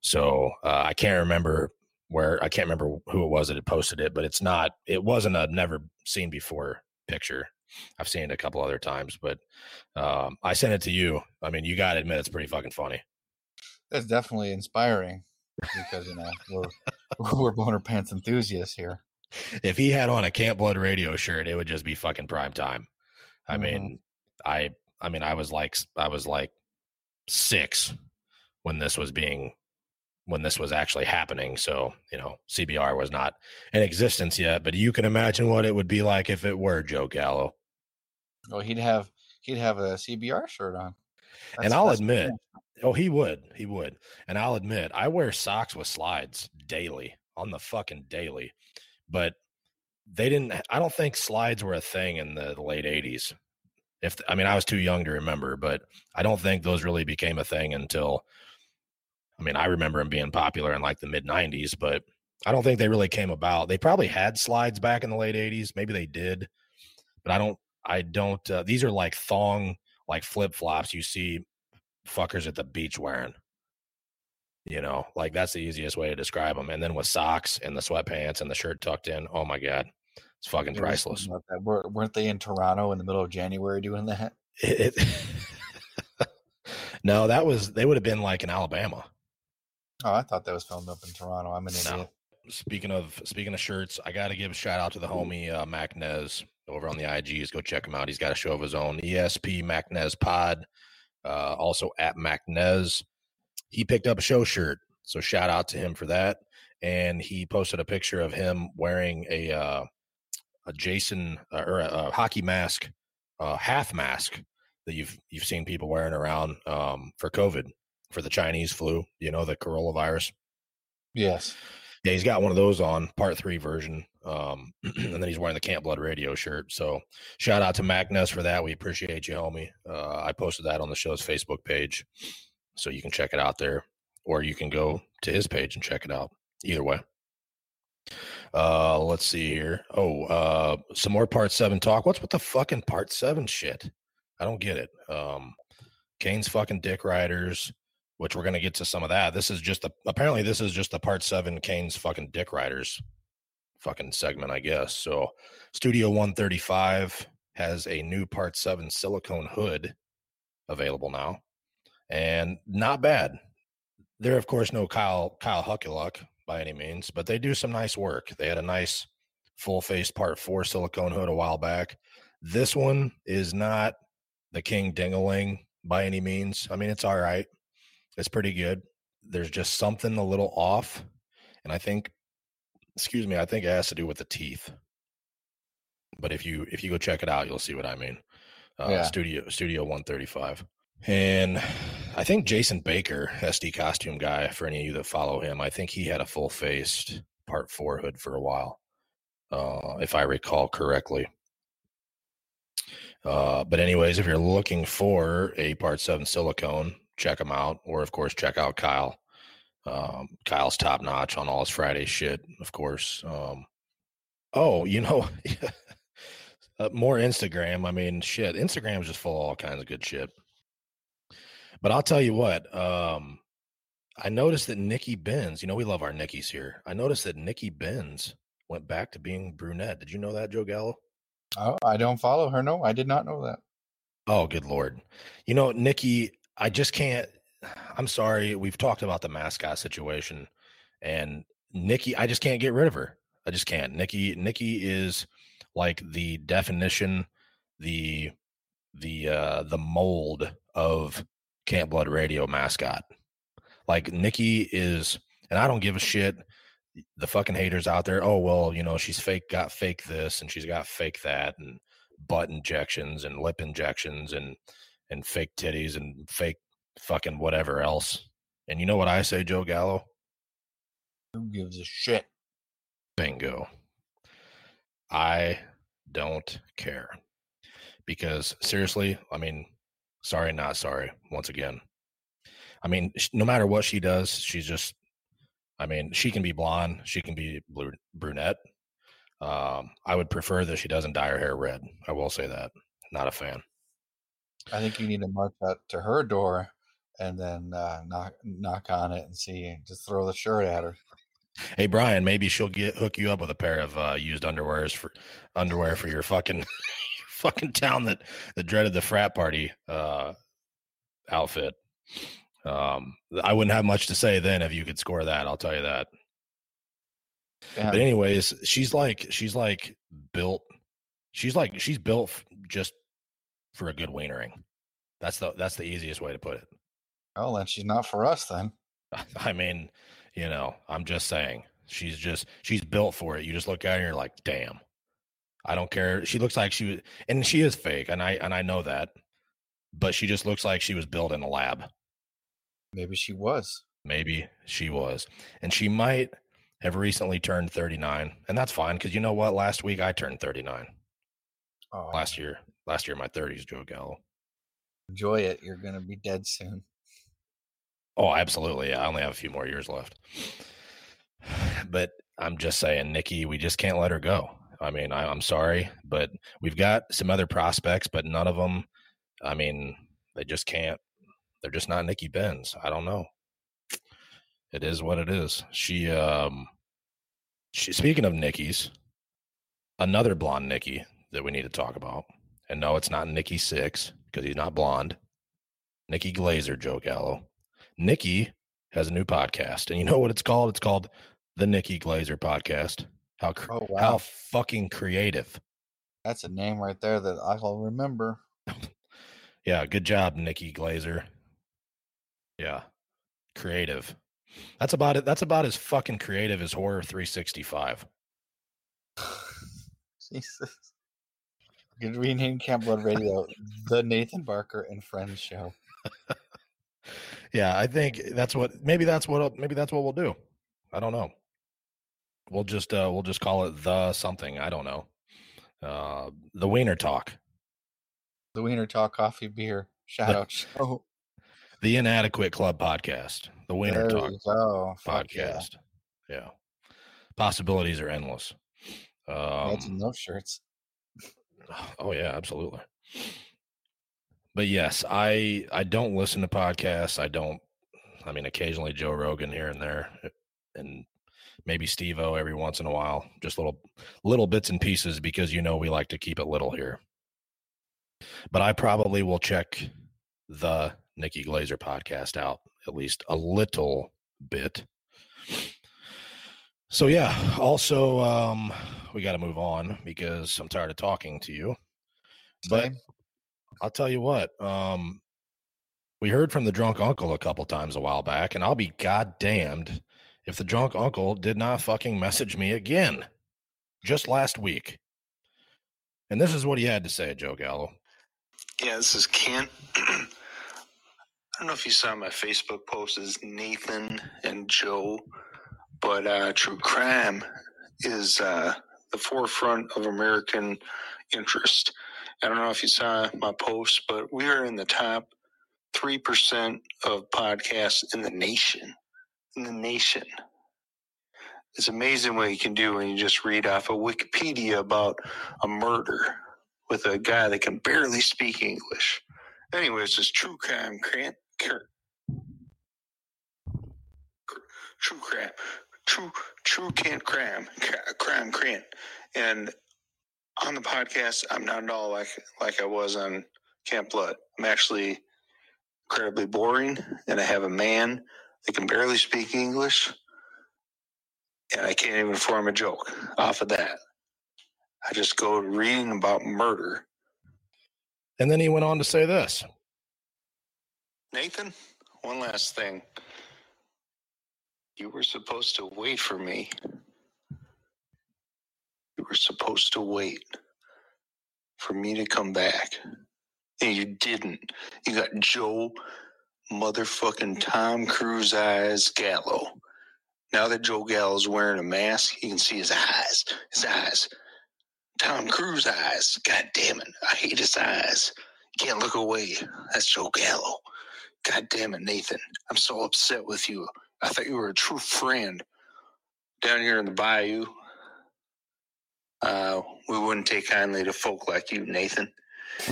So uh, I can't remember where I can't remember who it was that had posted it, but it's not. It wasn't a never seen before picture. I've seen it a couple other times, but um, I sent it to you. I mean, you got to admit it's pretty fucking funny. That's definitely inspiring because you know we're we're boner pants enthusiasts here. if he had on a Camp Blood Radio shirt, it would just be fucking prime time. I Mhm. mean, I I mean, I was like I was like six when this was being when this was actually happening. So you know, CBR was not in existence yet, but you can imagine what it would be like if it were Joe Gallo. Well, he'd have he'd have a CBR shirt on. and I'll admit, cool. oh, he would, he would. And I'll admit, I wear socks with slides daily on the fucking daily, but they didn't. I don't think slides were a thing in the, the late '80s. If I mean, I was too young to remember, but I don't think those really became a thing until. I mean, I remember them being popular in like the mid '90s, but I don't think they really came about. They probably had slides back in the late '80s. Maybe they did, but I don't. I don't. Uh, these are like thong, like flip flops. You see fuckers at the beach wearing. You know, like that's the easiest way to describe them. And then with socks and the sweatpants and the shirt tucked in, oh my god, it's fucking priceless. Were- Weren't they in Toronto in the middle of January doing that? It, it- no, that was they would have been like in Alabama. Oh, I thought that was filmed up in Toronto. I'm an No. idiot. Speaking of speaking of shirts, I got to give a shout out to the homie uh, Mac Nez over on the IGs. Go check him out. He's got a show of his own, ESP Mac Nez Pod. Uh, also at Mac Nez. He picked up a show shirt, so shout out to him for that. And he posted a picture of him wearing a uh, a Jason uh, or a, a hockey mask, uh, half mask that you've you've seen people wearing around um, for COVID for the Chinese flu. You know the coronavirus. Yes. Yeah, he's got one of those on part three version. Um, and then he's wearing the Camp Blood Radio shirt. So shout out to Magnus for that. We appreciate you, homie. Uh, I posted that on the show's Facebook page. So you can check it out there. Or you can go to his page and check it out. Either way. Uh let's see here. Oh, uh some more part seven talk. What's with the fucking part seven shit? I don't get it. Um Kane's fucking dick riders which we're to get to some of that. This is just the apparently this is just the part seven Kane's fucking dick riders fucking segment, I guess. So Studio 135 has a new part seven silicone hood available now. And not bad. They're of course no Kyle Kyle Huckaluck by any means, but they do some nice work. They had a nice full face part four silicone hood a while back. This one is not the King Dingaling by any means. I mean, it's all right. It's pretty good. There's just something a little off. And I think, excuse me, I think it has to do with the teeth. But if you if you go check it out, you'll see what I mean. Uh, Yeah. Studio Studio 135. And I think Jason Baker, SD costume guy, for any of you that follow him, I think he had a full faced part four hood for a while, uh, if I recall correctly. Uh, but anyways, if you're looking for a part seven silicone, check him out, or of course check out Kyle. Um, Kyle's top notch on all his Friday shit, of course. Um, oh, you know, uh, more Instagram. I mean, shit, Instagram is just full of all kinds of good shit. But I'll tell you what, um, I noticed that Nikki Benz, you know, we love our Nickies here. I noticed that Nikki Benz went back to being brunette. Did you know that, Joe Gallo? Oh, I don't follow her. No, I did not know that. Oh, good lord. You know, Nikki, I just can't. I'm sorry. We've talked about the mascot situation, and Nikki, I just can't get rid of her. I just can't. Nikki, Nikki is like the definition, the the uh the mold of Camp Blood Radio mascot. Like Nikki is, and I don't give a shit. The fucking haters out there. Oh well, you know she's fake, got fake this, and she's got fake that, and butt injections and lip injections and and fake titties and fake fucking whatever else. And you know what I say, Joe Gallo? Who gives a shit? Bingo. I don't care. Because seriously, I mean, sorry, not sorry, once again. I mean, no matter what she does, she's just, I mean, she can be blonde, she can be blue, brunette. Um, I would prefer that she doesn't dye her hair red. I will say that. Not a fan. I think you need to march out to her door and then uh, knock knock on it and see. Just throw the shirt at her. Hey Brian, maybe she'll get hook you up with a pair of uh, used underwears for underwear for your fucking fucking town that that dreaded the frat party uh, outfit. Um, I wouldn't have much to say then if you could score that. I'll tell you that. Yeah. But anyways, she's like she's like built. She's like she's built f- just for a good wienering. That's the that's the easiest way to put it. Well, then she's not for us then. I mean, you know, I'm just saying she's just she's built for it. You just look at her and you're like, damn. I don't care. She looks like she was and she is fake, and I and I know that. But she just looks like she was built in a lab. Maybe she was. Maybe she was. And she might have recently turned 39. And that's fine because you know what? Last week I turned 39. Oh, Last year. Last year, my 30s, Joe Gallo. enjoy it. You're gonna be dead soon. Oh, absolutely. I only have a few more years left. But I'm just saying, Nikki, we just can't let her go. I mean, I, I'm sorry, but we've got some other prospects, but none of them, I mean, they just can't. They're just not Nikki Benz. I don't know. It is what it is. She um she speaking of Nikki's, another blonde Nikki that we need to talk about. And no, it's not Nikki Sixx, because he's not blonde. Nikki Glazer, Joe Gallo. Nikki has a new podcast. And you know what it's called? It's called the Nikki Glazer podcast. How oh, cr- Oh, how fucking creative. That's a name right there that I'll remember. Yeah, good job, Nikki Glazer. Yeah. Creative. That's about it. That's about as fucking creative as Horror 365. Jesus. Good rename Camp Blood Radio the Nathan Barker and Friends Show. Yeah, I think that's what maybe that's what maybe that's what we'll do. I don't know. We'll just uh we'll just call it the something. I don't know. Uh the Wiener Talk. The Wiener Talk Coffee Beer Shout Out Show. The Inadequate Club podcast. The Wiener There Talk go. Yeah. podcast. Yeah. Possibilities are endless. Um those shirts. Oh yeah, absolutely. But yes, I I don't listen to podcasts. I don't. I mean, occasionally Joe Rogan here and there, uh, and maybe Steve O every once in a while. Just little little bits and pieces because you know we like to keep it little here. But I probably will check the Nikki Glazer podcast out at least a little bit. So yeah, also um we got to move on because I'm tired of talking to you. But I'll tell you what, um we heard from the drunk uncle a couple times a while back and I'll be goddamned if the drunk uncle did not fucking message me again just last week. And this is what he had to say, Joe Gallo. Yeah, this is Kent. I don't know if you saw my Facebook post is Nathan and Joe, but uh, true crime is uh, the forefront of American interest. I don't know if you saw my post, but we are in the top 3% of podcasts in the nation. In the nation. It's amazing what you can do when you just read off of Wikipedia about a murder with a guy that can barely speak English. Anyways, it's true crime, crant, cur, true crime, true true can't crime, cra- crime crant. And on the podcast, I'm not at all like like I was on Camp Blood. I'm actually incredibly boring, and I have a man that can barely speak English, and I can't even form a joke off of that. I just go reading about murder. And then he went on to say this. Nathan, one last thing. You were supposed to wait for me. You were supposed to wait for me to come back. And you didn't. You got Joe motherfucking Tom Cruise eyes Gallo. Now that Joe Gallo's wearing a mask, you can see his eyes. His eyes. Tom Cruise eyes. God damn it. I hate his eyes. Can't look away. That's Joe Gallo. God damn it, Nathan. I'm so upset with you. I thought you were a true friend. Down here in the bayou, uh, we wouldn't take kindly to folk like you, Nathan.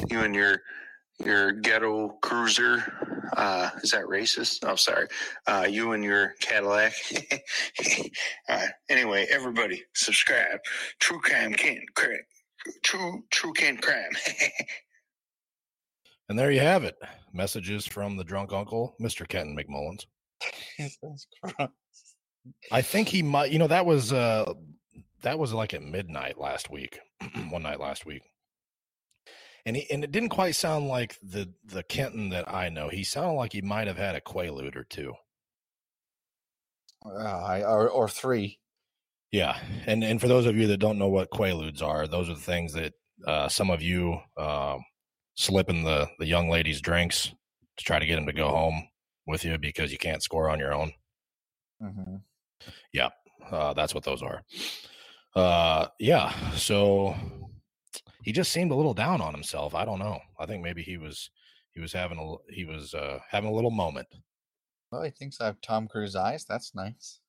You and your your ghetto cruiser. Uh, is that racist? Oh, sorry. Uh, you and your Cadillac. uh, anyway, everybody, subscribe. True crime can't crime. True true can't crime. And there you have it. Messages from the drunk uncle, Mr. Kenton McMullins. Jesus Christ. I think he might you know, that was uh that was like at midnight last week. one night last week. And he and it didn't quite sound like the the Kenton that I know. He sounded like he might have had a Quaalude or two. Uh, I, or, or three. Yeah, and and for those of you that don't know what Quaaludes are, those are the things that uh, some of you um, slip in the the young ladies' drinks to try to get them to go home with you because you can't score on your own. hmm Uh, that's what those are. Uh, yeah. So he just seemed a little down on himself. I don't know. I think maybe he was he was having a he was uh, having a little moment. Well, he thinks I have Tom Cruise eyes. That's nice.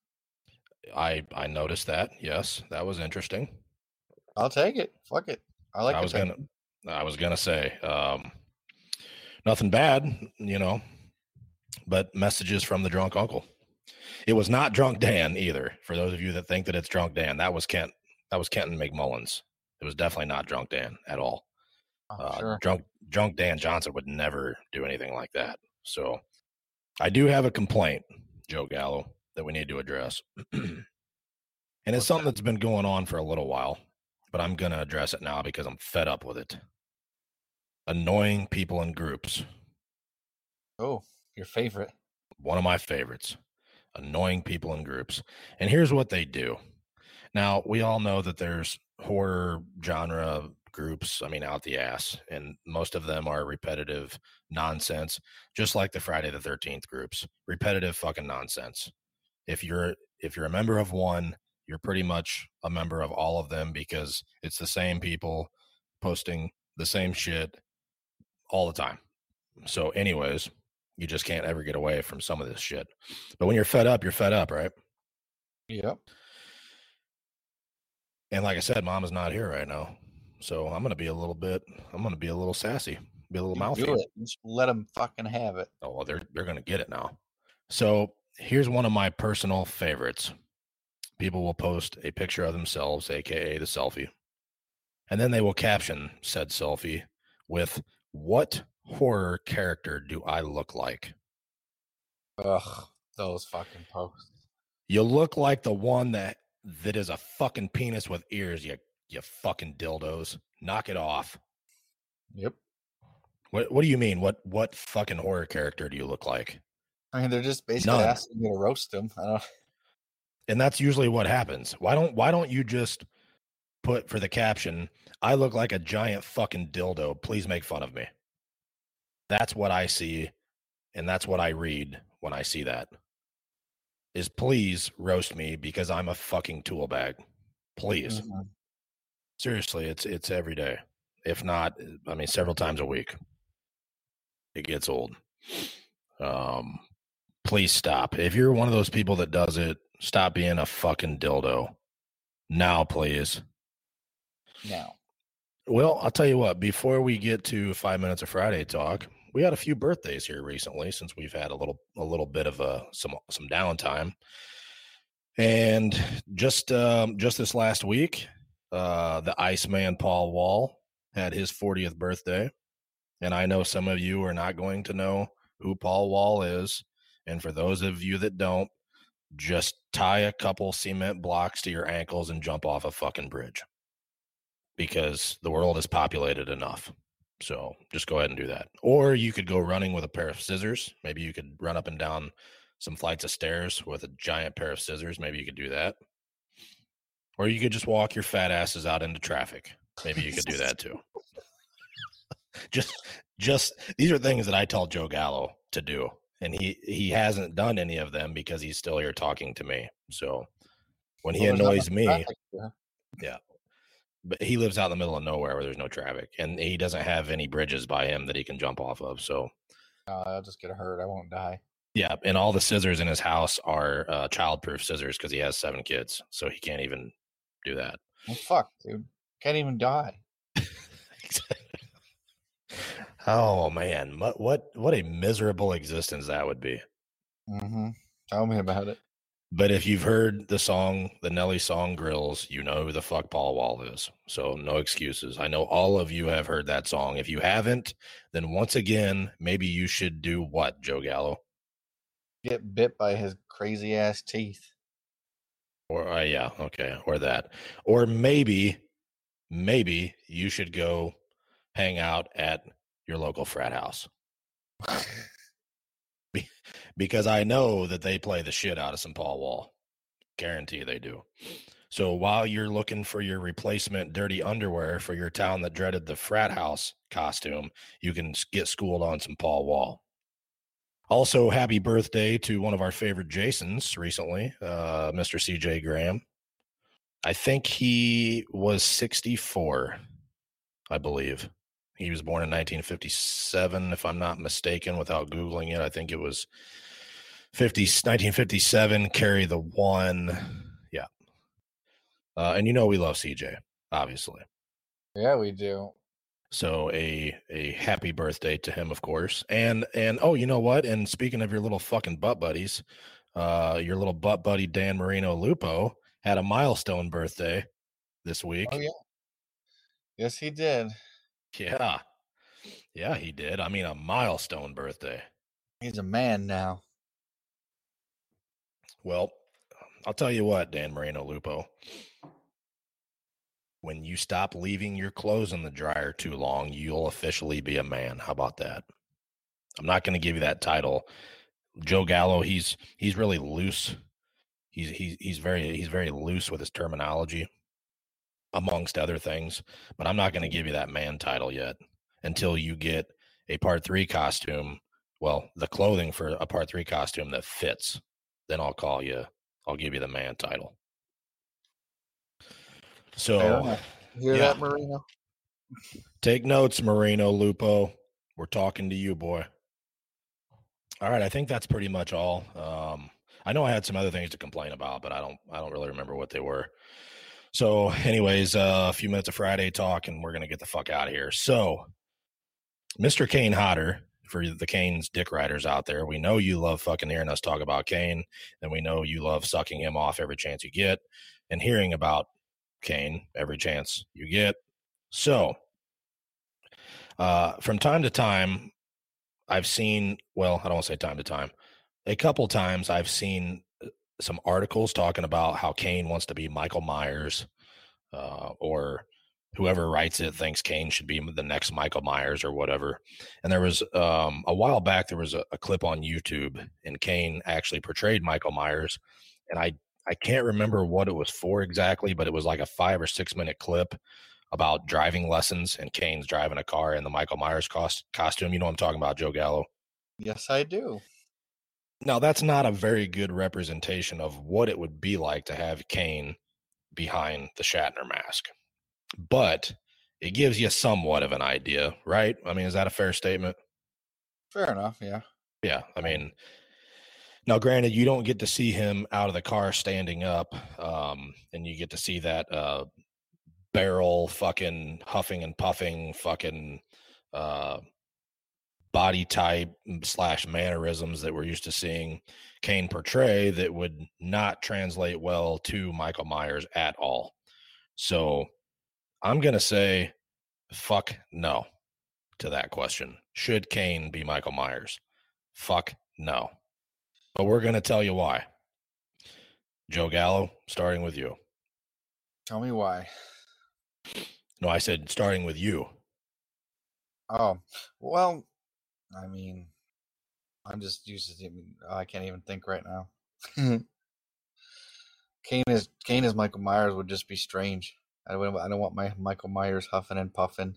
I I noticed that. Yes, that was interesting. I'll take it. Fuck it. I like I was gonna. I was gonna say um, nothing bad, you know, but messages from the drunk uncle. It was not Drunk Dan either. For those of you that think that it's Drunk Dan, that was Kent. That was Kenton McMullins. It was definitely not Drunk Dan at all. Oh, Uh, sure. Drunk Drunk Dan Johnson would never do anything like that. So, I do have a complaint, Joe Gallo, that we need to address, and it's something that's been going on for a little while, but I'm gonna address it now because I'm fed up with it. Annoying people in groups. Oh, your favorite. one of my favorites annoying people in groups and here's what they do now we all know that there's horror genre groups i mean out the ass and most of them are repetitive nonsense just like the friday the 13th groups repetitive fucking nonsense if you're if you're a member of one you're pretty much a member of all of them because it's the same people posting the same shit all the time so anyways you just can't ever get away from some of this shit. But when you're fed up, you're fed up, right? Yep. And like I said, mom is not here right now. So I'm gonna be a little bit I'm gonna be a little sassy, be a little mouthy. do it. Just let them fucking have it. Oh well, they're they're gonna get it now. So here's one of my personal favorites. People will post a picture of themselves, aka the selfie, and then they will caption said selfie with what horror character do I look like? Ugh, those fucking posts. You look like the one that that is a fucking penis with ears, you you fucking dildos. Knock it off. Yep. What what do you mean? What what fucking horror character do you look like? I mean, they're just basically None. asking you to roast them. I don't. And that's usually what happens. Why don't why don't you just put for the caption, I look like a giant fucking dildo. Please make fun of me. That's what I see and that's what I read when I see that. Is please roast me because I'm a fucking tool bag. Please. Mhm. Seriously, it's it's every day. If not, I mean several times a week. It gets old. Um please stop. If you're one of those people that does it, stop being a fucking dildo. Now, please. Now, Well, I'll tell you what, before we get to 5 minutes of Friday talk, we had a few birthdays here recently since we've had a little a little bit of a some some downtime. And just um just this last week, uh the Iceman Paul Wall had his 40th birthday. And I know some of you are not going to know who Paul Wall is. And for those of you that don't, just tie a couple cement blocks to your ankles and jump off a fucking bridge because the world is populated enough. So just go ahead and do that. Or you could go running with a pair of scissors. Maybe you could run up and down some flights of stairs with a giant pair of scissors. Maybe you could do that. Or you could just walk your fat asses out into traffic. Maybe you could do that too. just just these are things that I tell Joe Gallo to do. And he he hasn't done any of them because he's still here talking to me. So when he well, annoys me, traffic here. But he lives out in the middle of nowhere where there's no traffic and he doesn't have any bridges by him that he can jump off of so Uh, I'll just get hurt. I won't die. yeah and all the scissors in his house are uh, childproof scissors because he has seven kids so he can't even do that Well, fuck, dude. Can't even die. oh man what what what a miserable existence that would be Mm-hmm. Tell me about it. But if you've heard the song the nelly song grills you know who the fuck paul wall is. So no excuses. I know all of you have heard that song. If you haven't then once again maybe you should do what joe gallo? Get bit by his crazy ass teeth. Or uh, yeah, okay, or that, or maybe, maybe you should go hang out at your local frat house because I know that they play the shit out of some Paul Wall. Guarantee they do. So while you're looking for your replacement dirty underwear for your town that dreaded the frat house costume, you can get schooled on some Paul Wall. Also, happy birthday to one of our favorite Jasons recently, uh, Mr. CJ Graham. I think he was 64, I believe. He was born in 1957, if I'm not mistaken, without Googling it. I think it was 50, 1957, carry the one. Yeah. Uh, and you know, we love CJ, obviously. Yeah, we do. So a a happy birthday to him, of course. And and oh, you know what? And speaking of your little fucking butt buddies, uh, your little butt buddy Dan Marino Lupo had a milestone birthday this week. Oh yeah. Yes, he did. Yeah. Yeah, he did. I mean, a milestone birthday. He's a man now. Well, I'll tell you what, Dan Marino Lupo. When you stop leaving your clothes in the dryer too long, you'll officially be a man. How about that? I'm not going to give you that title. Joe Gallo, he's he's really loose. He's he's he's very he's very loose with his terminology, amongst other things. But I'm not going to give you that man title yet until you get a part three costume. Well, the clothing for a part three costume that fits. Then I'll call you. I'll give you the man title. So. Hear yeah. that, Marino? Take notes, Marino Lupo. We're talking to you, boy. All right, I think that's pretty much all. Um, I know I had some other things to complain about, but I don't I don't really remember what they were. So, anyways, uh, a few minutes of Friday talk, and we're gonna get the fuck out of here. So, Mr. Kane Hodder, for the Kane's dick riders out there, we know you love fucking hearing us talk about Kane, and we know you love sucking him off every chance you get, and hearing about Kane every chance you get. So, uh, from time to time, I've seen, well, I don't want to say time to time, a couple times I've seen uh, some articles talking about how Kane wants to be Michael Myers, uh, or whoever writes it thinks Kane should be the next Michael Myers or whatever. And there was um, a while back, there was a, a clip on YouTube, and Kane actually portrayed Michael Myers, and I I can't remember what it was for exactly, but it was like a five or six minute clip about driving lessons and Kane's driving a car in the Michael Myers cost, costume. You know what I'm talking about, Joe Gallo. Yes, I do. Now, that's not a very good representation of what it would be like to have Kane behind the Shatner mask, but it gives you somewhat of an idea, right? I mean, is that a fair statement? Fair enough. Yeah. Yeah. I mean, now, granted, you don't get to see him out of the car standing up, um, and you get to see that uh, barrel fucking huffing and puffing fucking uh, body type slash mannerisms that we're used to seeing Kane portray that would not translate well to Michael Myers at all. So I'm going to say fuck no to that question. Should Kane be Michael Myers? Fuck no. But we're going to tell you why. Joe Gallo, starting with you. Tell me why. No, I said starting with you. Oh, well, I mean, I'm just used to. I can't even think right now. Kane is Kane is Michael Myers would just be strange. I don't. I don't want my Michael Myers huffing and puffing,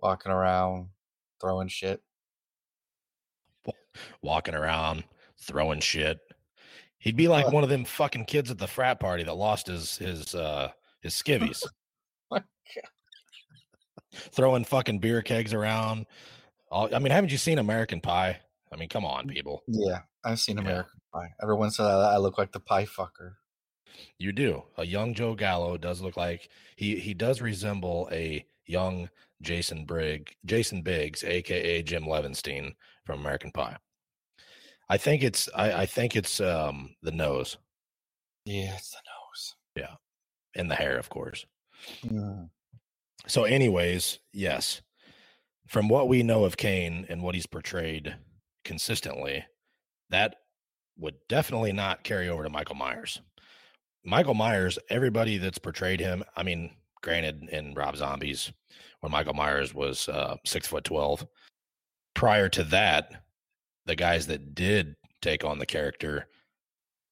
walking around, throwing shit. walking around throwing shit. He'd be like Uh. one of them fucking kids at the frat party that lost his his uh his skivvies. Throwing fucking beer kegs around. I mean, haven't you seen American Pie? I mean, come on, people. Yeah, I've seen Yeah. American Pie. Everyone said I, I look like the pie fucker. You do. A young Joe Gallo does look like he he does resemble a young Jason Brigg, Jason Biggs, aka Jim Levenstein from American Pie. I think it's I, I think it's um the nose Yeah, it's the nose. Yeah. And the hair, of course. Mm. So, anyways, yes, from what we know of Kane and what he's portrayed consistently, that would definitely not carry over to Michael Myers. Michael Myers, everybody that's portrayed him, I mean, granted, in Rob Zombies, when Michael Myers was uh, six foot 12, prior to that, the guys that did take on the character,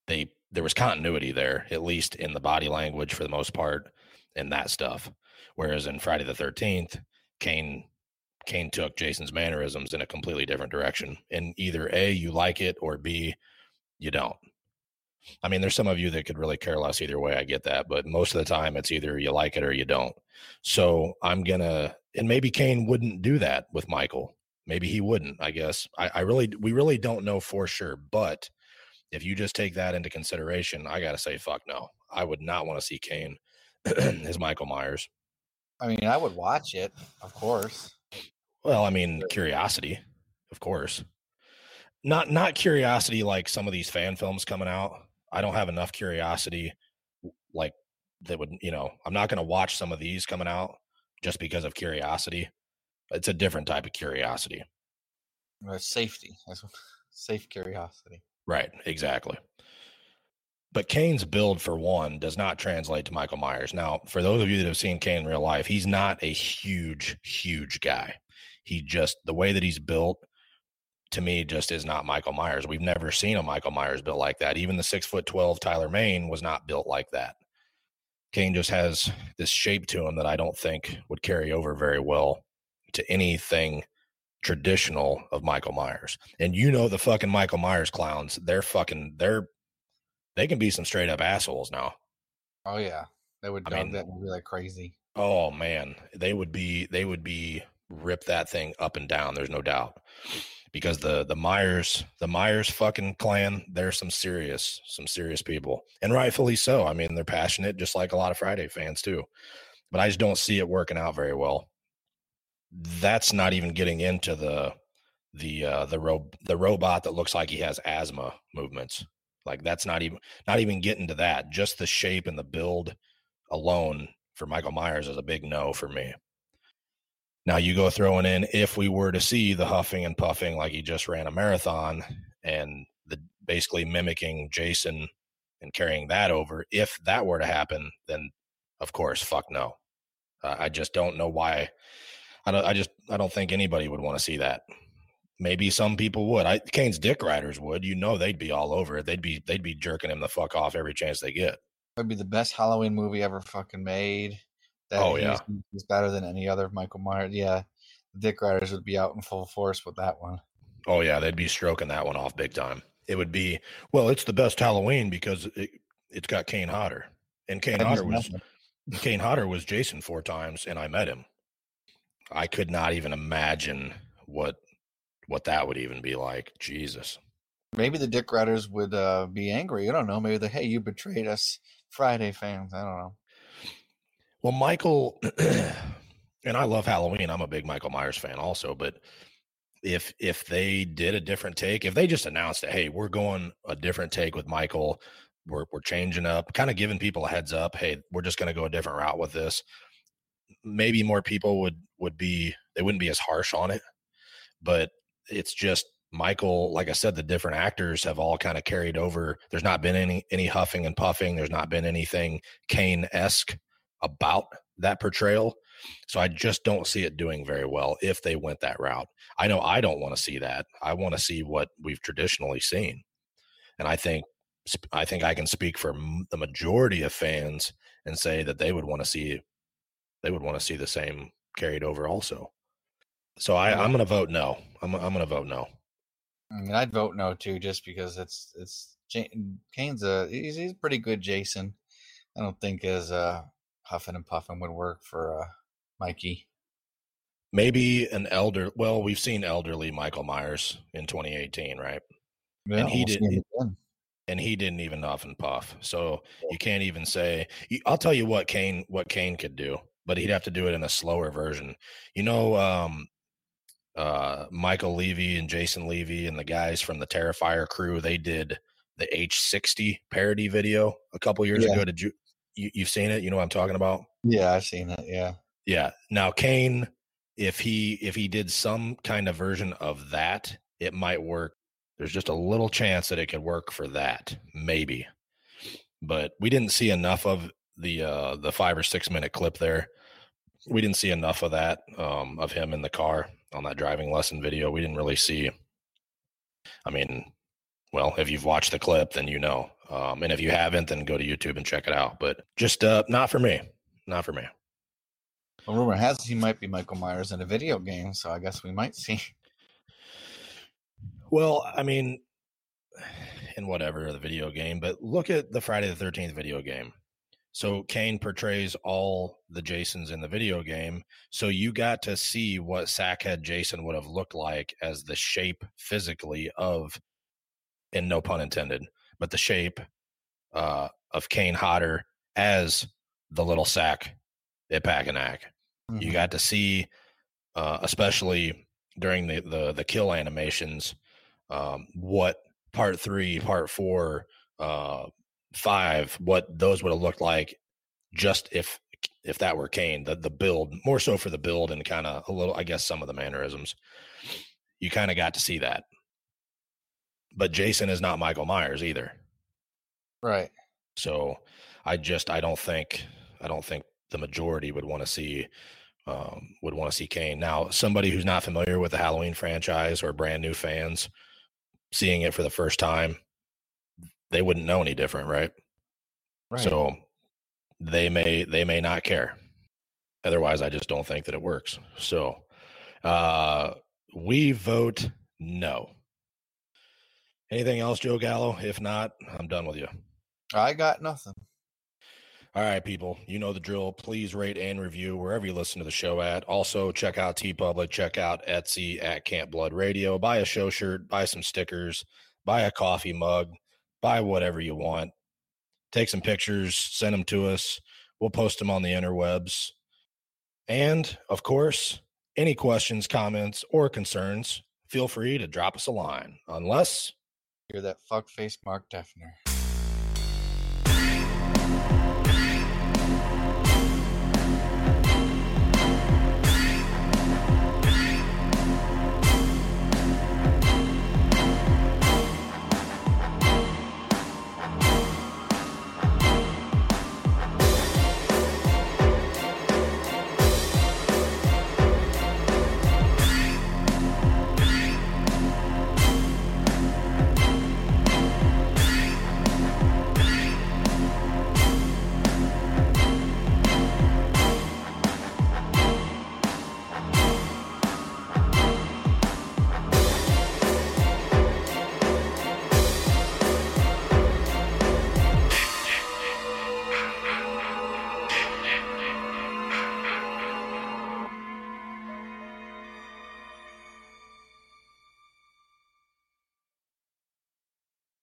they there was continuity there, at least in the body language for the most part, and that stuff. Whereas in Friday the Thirteenth, Kane Kane took Jason's mannerisms in a completely different direction. And either A, you like it, or B, you don't. I mean, there's some of you that could really care less either way. I get that. But most of the time, it's either you like it or you don't. So I'm going to, and maybe Kane wouldn't do that with Michael. Maybe he wouldn't, I guess. I, I really, we really don't know for sure. But if you just take that into consideration, I got to say, fuck no. I would not want to see Kane as Michael Myers. I mean, I would watch it, of course. Well, I mean, curiosity, of course. not not curiosity like some of these fan films coming out. I don't have enough curiosity like that would you know I'm not going to watch some of these coming out just because of curiosity. It's a different type of curiosity. Uh, safety. That's safe curiosity. Right, exactly. But Kane's build, for one, does not translate to Michael Myers. Now, for those of you that have seen Kane in real life, he's not a huge, huge guy. He just, the way that he's built, to me, just is not Michael Myers. We've never seen a Michael Myers built like that. Even the six foot 12 Tyler Mane was not built like that. Kane just has this shape to him that I don't think would carry over very well to anything traditional of Michael Myers. And you know the fucking Michael Myers clowns, they're fucking they're they can be some straight up assholes now. Oh yeah, they would I dog mean- that movie like crazy. Oh man, they would be they would be rip that thing up and down. There's no doubt because the the Myers the Myers fucking clan they're some serious some serious people and rightfully so. I mean they're passionate just like a lot of Friday fans too, but I just don't see it working out very well. That's not even getting into the the uh, the ro- the robot that looks like he has asthma movements. Like that's not even not even getting to that. Just the shape and the build alone for Michael Myers is a big no for me. Now you go throwing in if we were to see the huffing and puffing like he just ran a marathon and the basically mimicking Jason and carrying that over, if that were to happen, then of course, fuck no. Uh, I just don't know why. I don't. I just. I don't think anybody would want to see that. Maybe some people would. I Kane's dick riders would. You know, they'd be all over it. They'd be. They'd be jerking him the fuck off every chance they get. That'd be the best Halloween movie ever fucking made. That Oh, yeah. he's better than any other Michael Myers. Yeah, Dick Riders would be out in full force with that one. Oh yeah, they'd be stroking that one off big time. It would be well. It's the best Halloween because it, it's got Kane Hodder, and Kane Hodder was nothing. Kane Hodder was Jason four times, and I met him. I could not even imagine what what that would even be like. Jesus. Maybe the Dick Riders would uh, be angry. I don't know. Maybe the hey, you betrayed us, Friday fans. I don't know. Well, Michael, and I love Halloween. I'm a big Michael Myers fan also, but if if they did a different take, if they just announced that, hey, we're going a different take with Michael, we're we're changing up, kind of giving people a heads up, hey, we're just going to go a different route with this. Maybe more people would would be they wouldn't be as harsh on it, but it's just Michael. Like I said, the different actors have all kind of carried over. There's not been any any huffing and puffing. There's not been anything Kane esque about that portrayal. So I just don't see it doing very well if they went that route. I know I don't want to see that. I want to see what we've traditionally seen. And I think I think I can speak for the majority of fans and say that they would want to see they would want to see the same carried over also. So I, I'm going to vote no. I'm I'm going to vote no. I mean, I'd vote no too, just because it's it's Kane's a he's, he's a pretty good Jason. I don't think as uh, huffing and puffing would work for uh, Mikey. Maybe an elder. Well, we've seen elderly Michael Myers in 2018, right? Yeah, he we'll did- him again. and he didn't even huff and puff. So you can't even say. I'll tell you what Kane what Kane could do, but he'd have to do it in a slower version. You know, um, uh, Michael Levy and Jason Levy and the guys from the Terrifier crew. They did the H60 parody video a couple years Yeah. ago. Did you, you you've seen it? You know what I'm talking about? Yeah, I've seen it. Yeah, Yeah. Now Kane, if he if he did some kind of version of that, it might work. There's just a little chance that it could work for that, maybe. But we didn't see enough of the uh the five or six minute clip there. We didn't see enough of that um of him in the car on that driving lesson video. We didn't really see I mean, well, if you've watched the clip, then you know. Um, and if you haven't, then go to YouTube and check it out. But just uh, not for me. Not for me. well, rumor has he might be Michael Myers in a video game, so I guess we might see. Well, I mean, in whatever the video game, but look at the Friday the Thirteenth video game. So Kane portrays all the Jasons in the video game. So you got to see what Sackhead Jason would have looked like as the shape physically of, and no pun intended, but the shape uh, of Kane Hodder as the little sack at Packanack. You Mhm. got to see, uh, especially during the, the the kill animations, um, what part three, part four, uh, five, what those would have looked like just if if that were Kane, the the build, more so for the build and kind of a little, I guess, some of the mannerisms. You kind of got to see that. But Jason is not Michael Myers either. Right. So I just I don't think I don't think the majority would want to see um, would want to see Kane. Now, somebody who's not familiar with the Halloween franchise or brand new fans seeing it for the first time, they wouldn't know any different, right? Right. So they may they may not care. Otherwise, I just don't think that it works. So uh we vote no. Anything else, Joe Gallo? If not, I'm done with you. I got nothing. All right, people, you know the drill. Please rate and review wherever you listen to the show at. Also, check out TeePublic, check out Etsy at Camp Blood Radio. Buy a show shirt, buy some stickers, buy a coffee mug, buy whatever you want. Take some pictures, send them to us. We'll post them on the interwebs. And of course, any questions, comments, or concerns, feel free to drop us a line. Unless You're that fuckface Mark Defner.